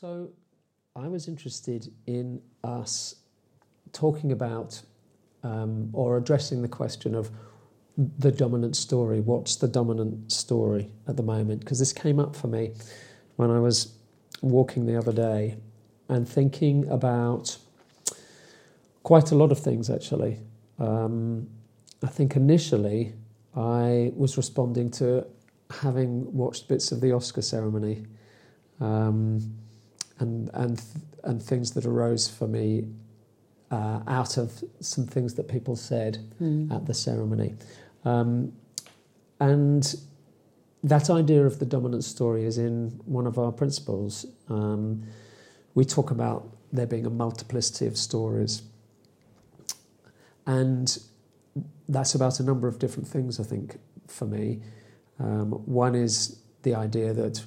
So, I was interested in us talking about um, or addressing the question of the dominant story. What's the dominant story at the moment? Because this came up for me when I was walking the other day and thinking about quite a lot of things actually. Um, I think initially I was responding to having watched bits of the Oscar ceremony um, and and and things that arose for me uh, out of some things that people said Mm. at the ceremony. Um, and that idea of the dominant story is in one of our principles. Um, we talk about there being a multiplicity of stories. And that's about a number of different things, I think, for me. Um, one is the idea that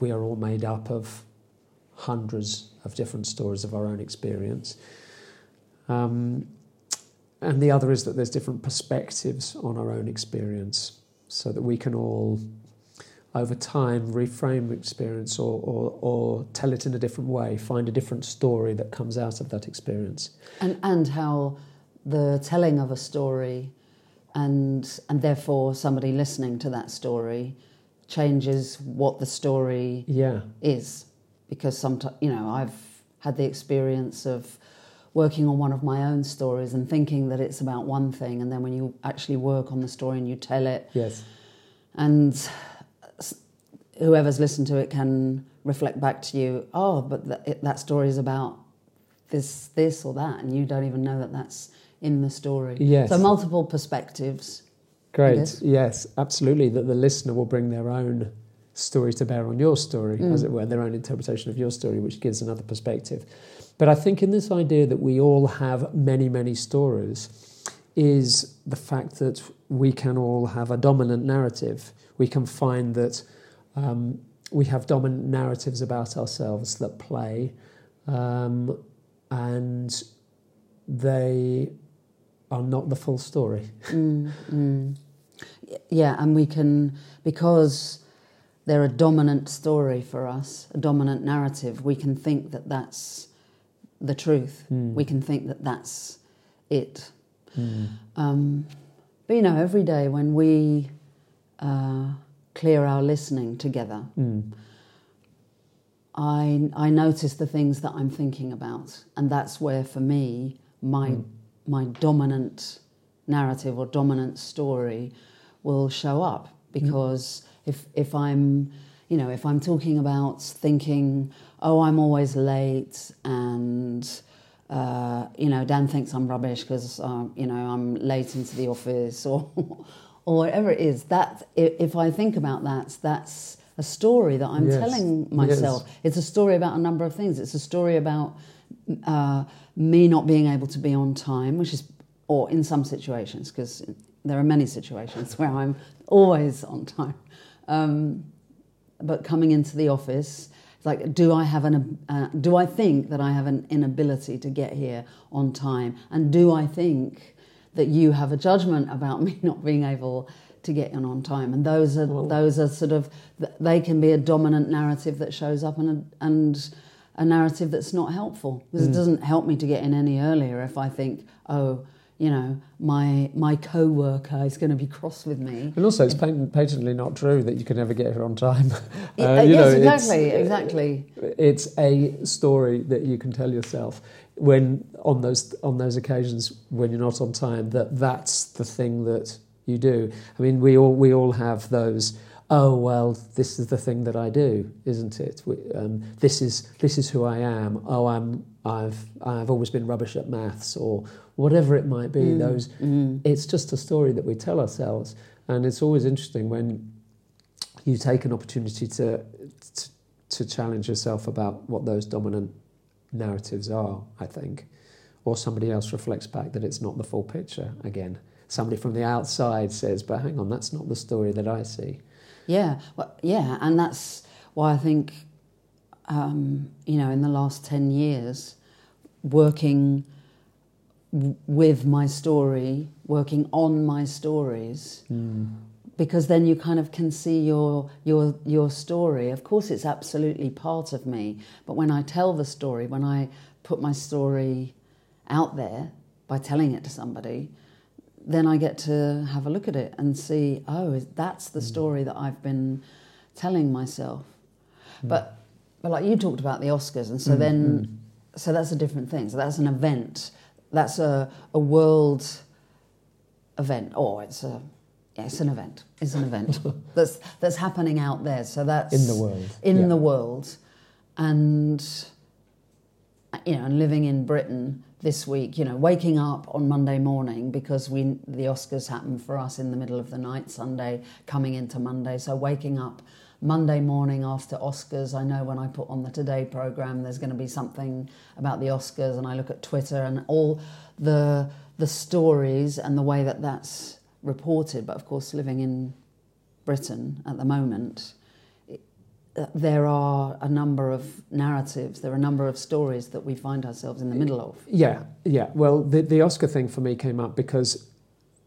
we are all made up of hundreds of different stories of our own experience. Um, and the other is that there's different perspectives on our own experience so that we can all, over time, reframe experience or, or, or tell it in a different way, find a different story that comes out of that experience. and and how the telling of a story and and therefore somebody listening to that story changes what the story Yeah, is because sometimes you know I've had the experience of working on one of my own stories and thinking that it's about one thing and then when you actually work on the story and you tell it yes, and whoever's listened to it can reflect back to you oh but th- it, that story is about this this or that and you don't even know that that's in the story Yes. so multiple perspectives great. Yes. Yes, absolutely. That the listener will bring their own story to bear on your story, as Mm. it were, their own interpretation of your story, which gives another perspective. But I think in this idea that we all have many, many stories is the fact that we can all have a dominant narrative. We can find that um, we have dominant narratives about ourselves that play, um, and they are not the full story. Mm, mm. Yeah, and we can, because they're a dominant story for us, a dominant narrative, we can think that that's the truth. Mm. We can think that that's it. Mm. Um, but you know, every day when we uh, clear our listening together, Mm. I, I notice the things that I'm thinking about. And that's where, for me, my, Mm. my dominant narrative or dominant story will show up. Because if, if I'm, you know, if I'm talking about thinking, oh, I'm always late and, uh, you know, Dan thinks I'm rubbish because, um, you know, I'm late into the office or, or whatever it is, that, if, I think about that, that's a story that I'm Yes. telling Yes. myself. It's a story about a number of things. It's a story about uh, me not being able to be on time, which is, or in some situations, because there are many situations where I'm always on time. Um, but coming into the office, it's like, do I have an, uh, do I think that I have an inability to get here on time, and do I think that you have a judgment about me not being able to get in on time? And those are those are sort of they can be a dominant narrative that shows up and a, and a narrative that's not helpful because Mm. it doesn't help me to get in any earlier if I think, oh, you know, my my co-worker is going to be cross with me. And also, it's patent, patently not true that you can never get here on time. Uh, you yes, know, it's- exactly, exactly. It's a story that you can tell yourself when on those on those occasions when you're not on time. That that's the thing that you do. I mean, we all we all have those. Oh well, this is the thing that I do, isn't it? We, um, this is this is who I am. Oh, I'm I've I've always been rubbish at maths or whatever it might be. Mm, Those mm. it's just a story that we tell ourselves, and it's always interesting when you take an opportunity to, to to challenge yourself about what those dominant narratives are. I think, or somebody else reflects back that it's not the full picture. Again, somebody from the outside says, "But hang on, that's not the story that I see." Yeah, well, yeah, and that's why I think, um, you know, in the last 10 years, working w- with my story, working on my stories, hmm. because then you kind of can see your your your story. Of course, it's absolutely part of me, but when I tell the story, when I put my story out there by telling it to somebody, then I get to have a look at it and see, oh, that's the hmm. story that I've been telling myself. Hmm. But but like you talked about the Oscars, and so then so that's a different thing. So that's an event. That's a a world event. Oh, it's a yeah, it's an event. It's an event that's that's happening out there. So that's In the world, In yeah. the world, and you know, and living in Britain this week. You know, waking up on Monday morning because we the Oscars happen for us in the middle of the night, Sunday coming into Monday. So waking up. Monday morning after Oscars, I know when I put on the Today program, there's going to be something about the Oscars, and I look at Twitter and all the the stories and the way that that's reported. But of course, living in Britain at the moment, it, there are a number of narratives, there are a number of stories that we find ourselves in the middle of. Yeah, yeah. Well, the, the Oscar thing for me came up because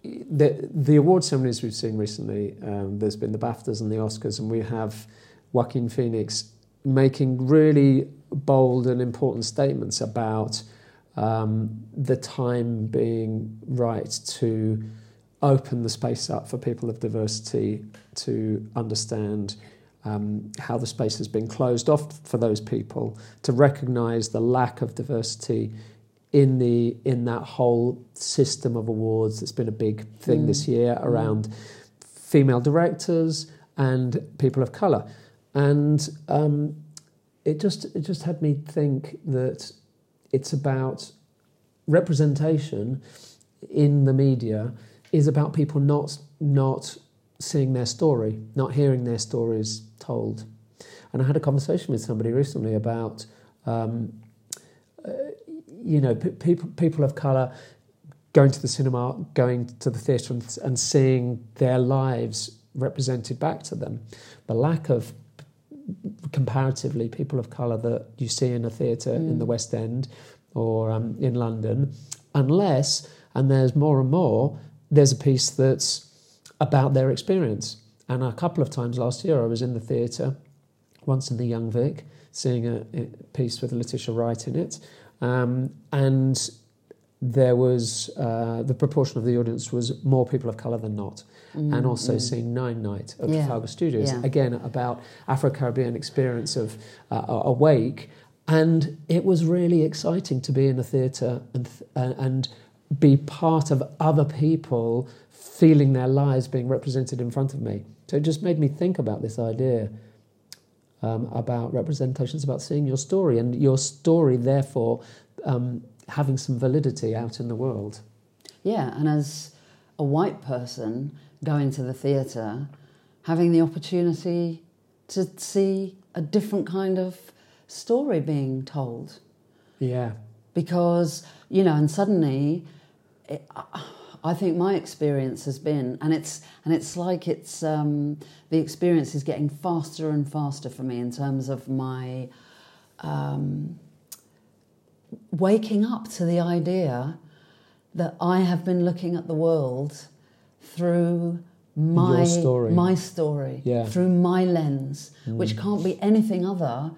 the the award ceremonies we've seen recently, um, there's been the BAFTAs and the Oscars, and we have Joaquin Phoenix making really bold and important statements about um, the time being right to open the space up for people of diversity to understand um, how the space has been closed off for those people, to recognise the lack of diversity in the in that whole system of awards that's been a big thing Mm. this year around female directors and people of colour, and um, it just it just had me think that it's about representation in the media is about people not not seeing their story, not hearing their stories told. And I had a conversation with somebody recently about, um, you know, people people of color going to the cinema, going to the theatre, and, and seeing their lives represented back to them. The lack of comparatively people of colour that you see in a theatre in the West End or um, in London, unless, and there's more and more, there's a piece that's about their experience. And a couple of times last year, I was in the theatre, once in the Young Vic, seeing a, a piece with Letitia Wright in it, um, and there was uh, the proportion of the audience was more people of colour than not, and also seeing Nine Night at Mm, Yeah. Trafalgar Studios Yeah. again about Afro Caribbean experience of uh, awake, and it was really exciting to be in a theatre and th- uh, and be part of other people feeling their lives being represented in front of me. So it just made me think about this idea um, about representations, about seeing your story, and your story, therefore, um, having some validity out in the world. Yeah, and as a white person going to the theatre, having the opportunity to see a different kind of story being told. Yeah, because you know and suddenly it, i think my experience has been and it's and it's like it's um, the experience is getting faster and faster for me in terms of my um, waking up to the idea that i have been looking at the world through my story. my story Yeah. through my lens which can't be anything other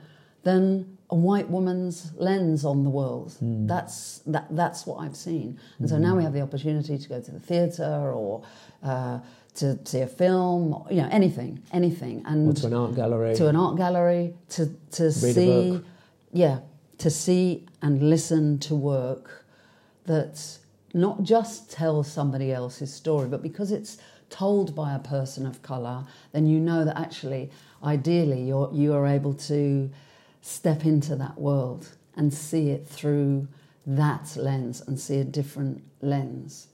than a white woman's lens on the world. That's that. That's what I've seen, and so now we have the opportunity to go to the theatre or uh, to see a film, or, you know, anything, anything, and or to an art gallery. to an art gallery to to Read see, yeah, to see and listen to work that not just tells somebody else's story, but because it's told by a person of color, then you know that actually, ideally, you're you are able to step into that world and see it through that lens and see a different lens,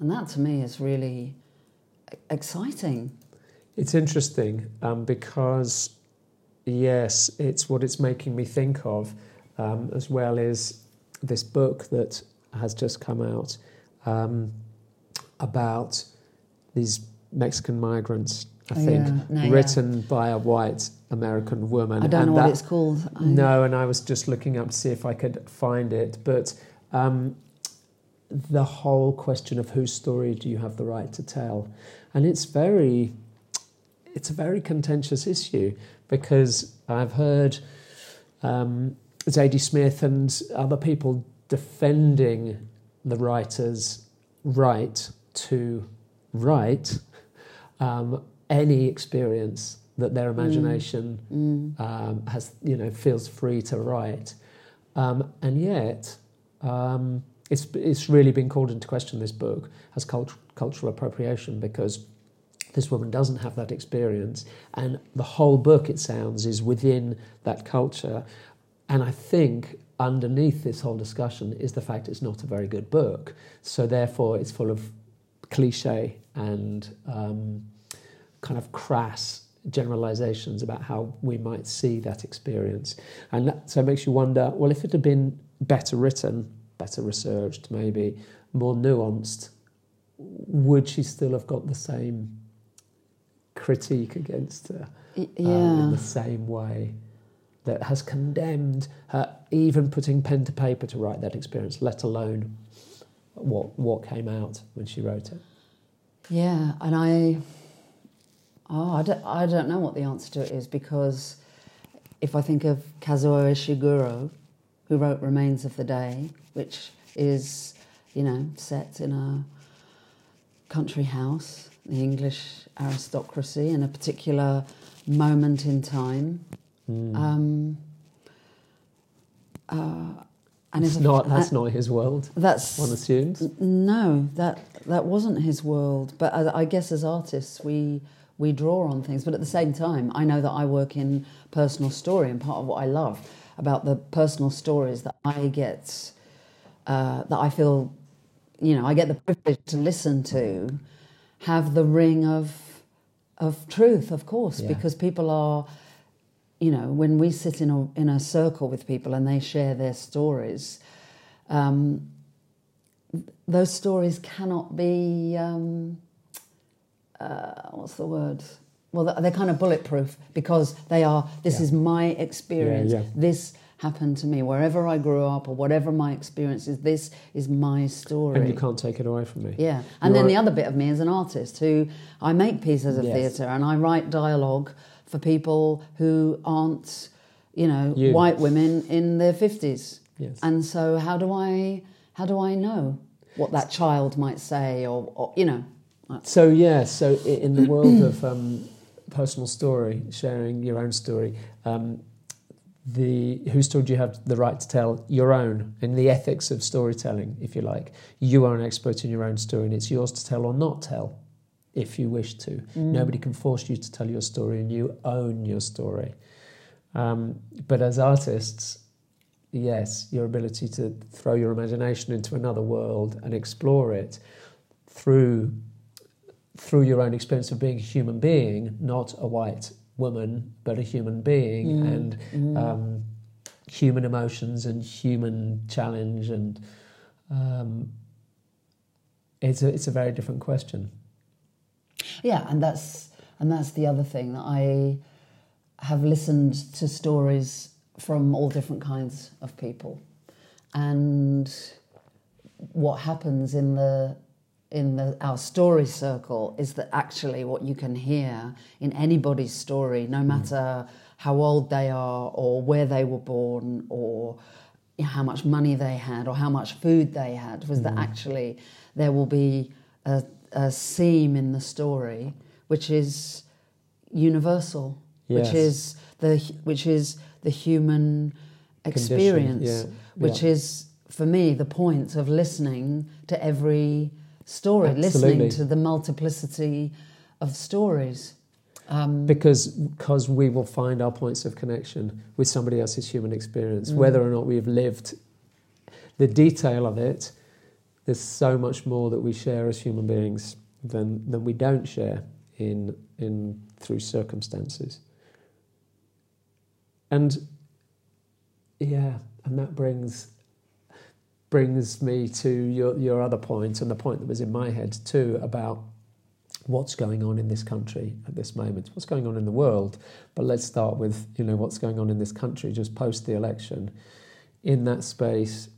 and that to me is really exciting. It's interesting um, because, yes, it's what it's making me think of, um, as well as this book that has just come out um, about these Mexican migrants, I think, Yeah, no, yeah. written by a white American woman. I don't and know what that- it's called. I- No, and I was just looking up to see if I could find it. But um, the whole question of whose story do you have the right to tell? And it's very it's a very contentious issue because I've heard um, Zadie Smith and other people defending the writer's right to write um, any experience that their imagination Mm. um, has, you know, feels free to write, um, and yet um, it's it's really been called into question. This book as cult- cultural appropriation because this woman doesn't have that experience, and the whole book, it sounds, is within that culture. And I think underneath this whole discussion is the fact it's not a very good book. So therefore, it's full of cliche and um, kind of crass generalizations about how we might see that experience. And that, so it makes you wonder well, if it had been better written, better researched, maybe more nuanced, would she still have got the same critique against her Y- um, in the same way that has condemned her even putting pen to paper to write that experience, let alone what what came out when she wrote it? Yeah, and I, oh, I don't, I don't know what the answer to it is because if I think of Kazuo Ishiguro, who wrote Remains of the Day, which is, you know, set in a country house, the English aristocracy, in a particular moment in time. Mm. Um, uh, and it's is a- not that's uh, not his world. that's One assumes. no, that that wasn't his world. But I, I guess as artists, we we draw on things. But at the same time, I know that I work in personal story, and part of what I love about the personal stories that I get, uh, that I feel, you know, I get the privilege to listen to, have the ring of of truth, of course, Yeah. because people are. You know, when we sit in a in a circle with people and they share their stories, um, those stories cannot be um, uh, what's the word well they're kind of bulletproof because they are this Yeah. is my experience Yeah, this happened to me wherever i grew up or whatever my experience is this is my story And you can't take it away from me. yeah and then You're- the other bit of me is an artist who i make pieces of Yes. theatre and i write dialogue for people who aren't you know You. white women in their 50s Yes. and so how do I how do I know what that child might say or, or you know So yeah, so in the world of um, personal story, sharing your own story, um, the whose story do you have the right to tell? Your own, in the ethics of storytelling, if you like. You are an expert in your own story, and it's yours to tell or not tell, if you wish to. Nobody can force you to tell your story, and you own your story. Um, but as artists, yes, your ability to throw your imagination into another world and explore it through through your own experience of being a human being, not a white woman, but a human being, Mm. and um, human emotions and human challenge, and um, it's a it's a very different question. yeah and that's and that's the other thing that I have listened to stories from all different kinds of people and what happens in the in the our story circle is that actually what you can hear in anybody's story no hmm. matter how old they are or where they were born or how much money they had or how much food they had was that hmm. actually there will be a, a seam in the story which is universal Yes. which is the which is the human experience yeah, which yeah. is for me the point of listening to every story Absolutely. listening to the multiplicity of stories um, because because we will find our points of connection with somebody else's human experience, Mm. whether or not we've lived the detail of it. There's so much more that we share as human beings than than we don't share in in through circumstances. And yeah, and that brings brings me to your your other point and the point that was in my head too about what's going on in this country at this moment, what's going on in the world. But let's start with you know what's going on in this country just post the election, in that space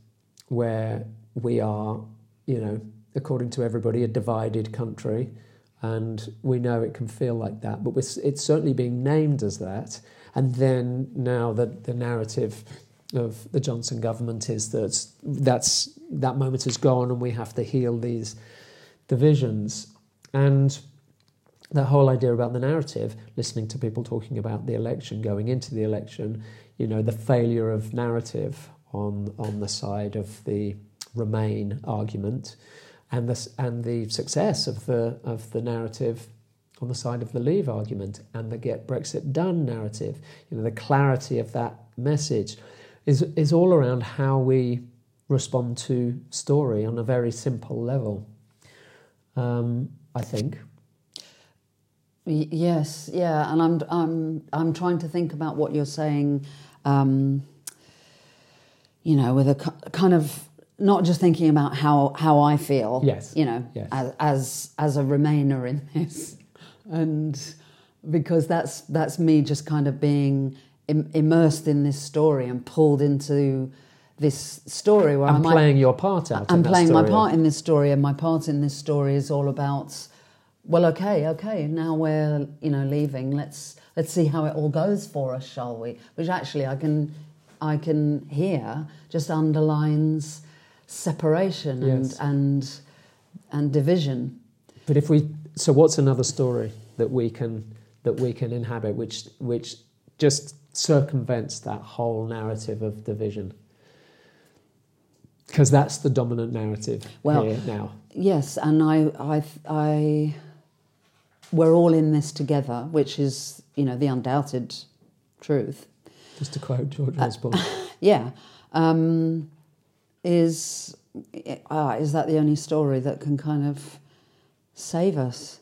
where we are, you know, according to everybody, a divided country. and we know it can feel like that, but it's certainly being named as that. And then now the, the narrative of the Johnson government is that that's, that moment is gone and we have to heal these divisions. And the whole idea about the narrative, listening to people talking about the election, going into the election, you know, the failure of narrative on, on the side of the Remain argument and the, and the success of the, of the narrative on the side of the Leave argument and the Get Brexit Done narrative. You know, the clarity of that message is, is all around how we respond to story on a very simple level, um, I think. Yes, yeah, and I'm I'm I'm trying to think about what you're saying, um, you know, with a kind of not just thinking about how, how I feel, yes. you know, yes. as, as as a Remainer in this, and because that's that's me just kind of being Im- immersed in this story and pulled into this story where I'm playing your part out. I'm playing my part in this story, and my part in this story is all about. Well, okay, okay. Now we're you know leaving. Let's let's see how it all goes for us, shall we? Which actually I can I can hear just underlines separation and yes. and and division. But if we so what's another story that we can that we can inhabit which which just circumvents that whole narrative of division? Because that's the dominant narrative well, here now. Yes, and I, I, I, we're all in this together, which is, you know, the undoubted truth. Just to quote George Osborne. Uh, yeah. Um, is uh, is that the only story that can kind of save us?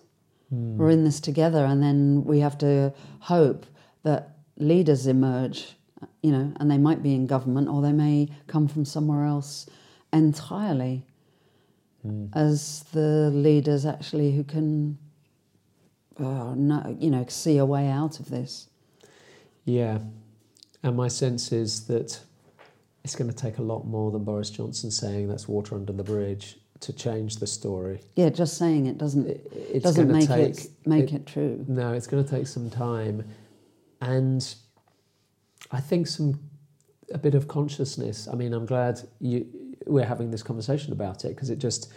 Mm. We're in this together, and then we have to hope that leaders emerge, you know, and they might be in government or they may come from somewhere else entirely mm. as the leaders actually who can, uh, no, you know, see a way out of this. Yeah, and my sense is that it's going to take a lot more than Boris Johnson saying that's water under the bridge to change the story. Yeah, just saying it doesn't it, doesn't make take, it make it, it true. No, it's going to take some time, and I think some a bit of consciousness. I mean, I'm glad you we're having this conversation about it because it just,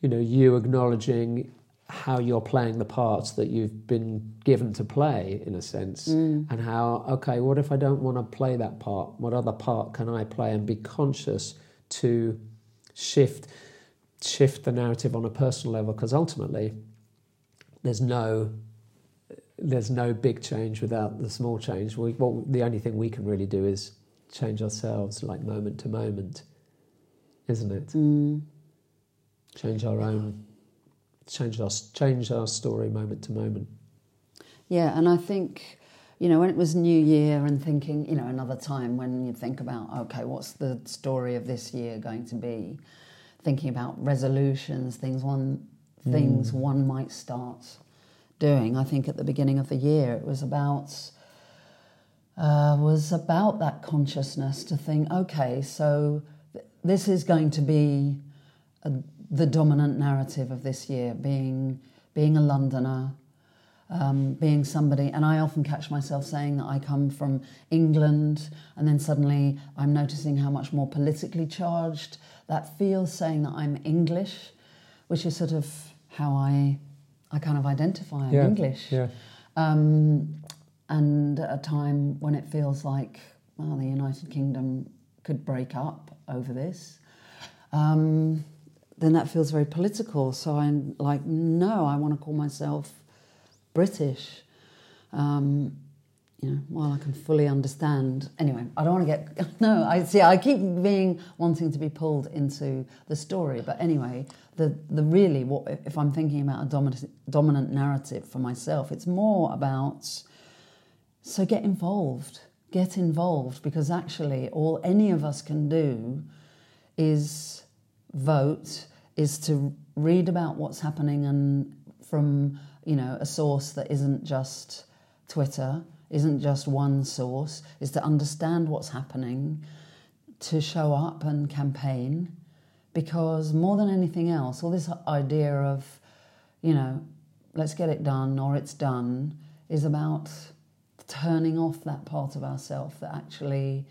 you know, you acknowledging how you're playing the parts that you've been given to play in a sense mm. and how okay what if i don't want to play that part what other part can i play and be conscious to shift shift the narrative on a personal level because ultimately there's no there's no big change without the small change we, well, the only thing we can really do is change ourselves like moment to moment isn't it mm. change our own change our change our story moment to moment. Yeah, and I think you know when it was New Year and thinking you know another time when you think about okay, what's the story of this year going to be? Thinking about resolutions, things one things mm. one might start doing. I think at the beginning of the year it was about. Uh, was about that consciousness to think, okay, so th- this is going to be a, the dominant narrative of this year, being being a Londoner, um, being somebody, and I often catch myself saying that I come from England, and then suddenly I'm noticing how much more politically charged that feels, saying that I'm English, which is sort of how I I kind of identify. I'm yeah, English, yeah. Um, and at a time when it feels like well, the United Kingdom could break up over this. Um, then that feels very political. So I'm like, no, I want to call myself British. Um, you know, while I can fully understand. Anyway, I don't want to get no. I see. I keep being wanting to be pulled into the story, but anyway, the the really what if I'm thinking about a dominant dominant narrative for myself, it's more about. So get involved, get involved, because actually, all any of us can do is vote is to read about what's happening and from you know a source that isn't just Twitter, isn't just one source, is to understand what's happening, to show up and campaign, because more than anything else, all this idea of you know let's get it done or it's done is about turning off that part of ourself that actually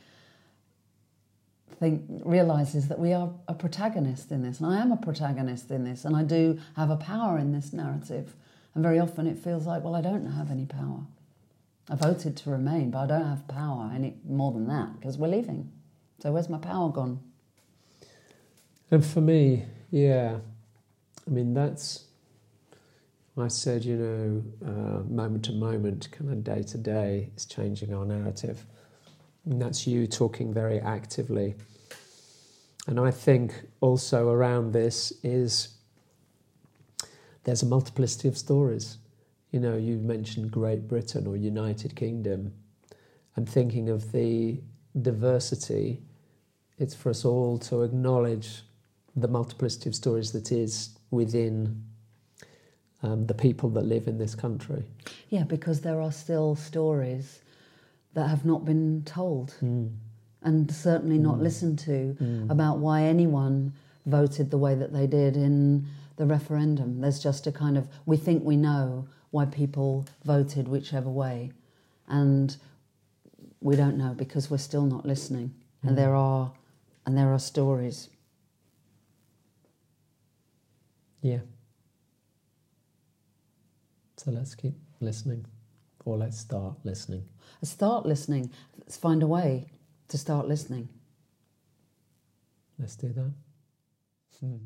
think realizes that we are a protagonist in this. And I am a protagonist in this and I do have a power in this narrative. And very often it feels like well I don't have any power. I voted to remain but I don't have power any more than that because we're leaving. So where's my power gone and for me yeah I mean that's I said, you know, uh, moment to moment, kind of day to day, is changing our narrative. And that's you talking very actively. And I think also around this is there's a multiplicity of stories. You know, you mentioned Great Britain or United Kingdom. I'm thinking of the diversity. It's for us all to acknowledge the multiplicity of stories that is within um, the people that live in this country. Yeah, because there are still stories that have not been told mm. and certainly not mm. listened to mm. about why anyone voted the way that they did in the referendum. There's just a kind of, we think we know why people voted whichever way. And we don't know because we're still not listening. And there are and there are stories. Yeah. So let's keep listening, or let's start listening. Start listening. Let's find a way to start listening. Let's do that. Hmm.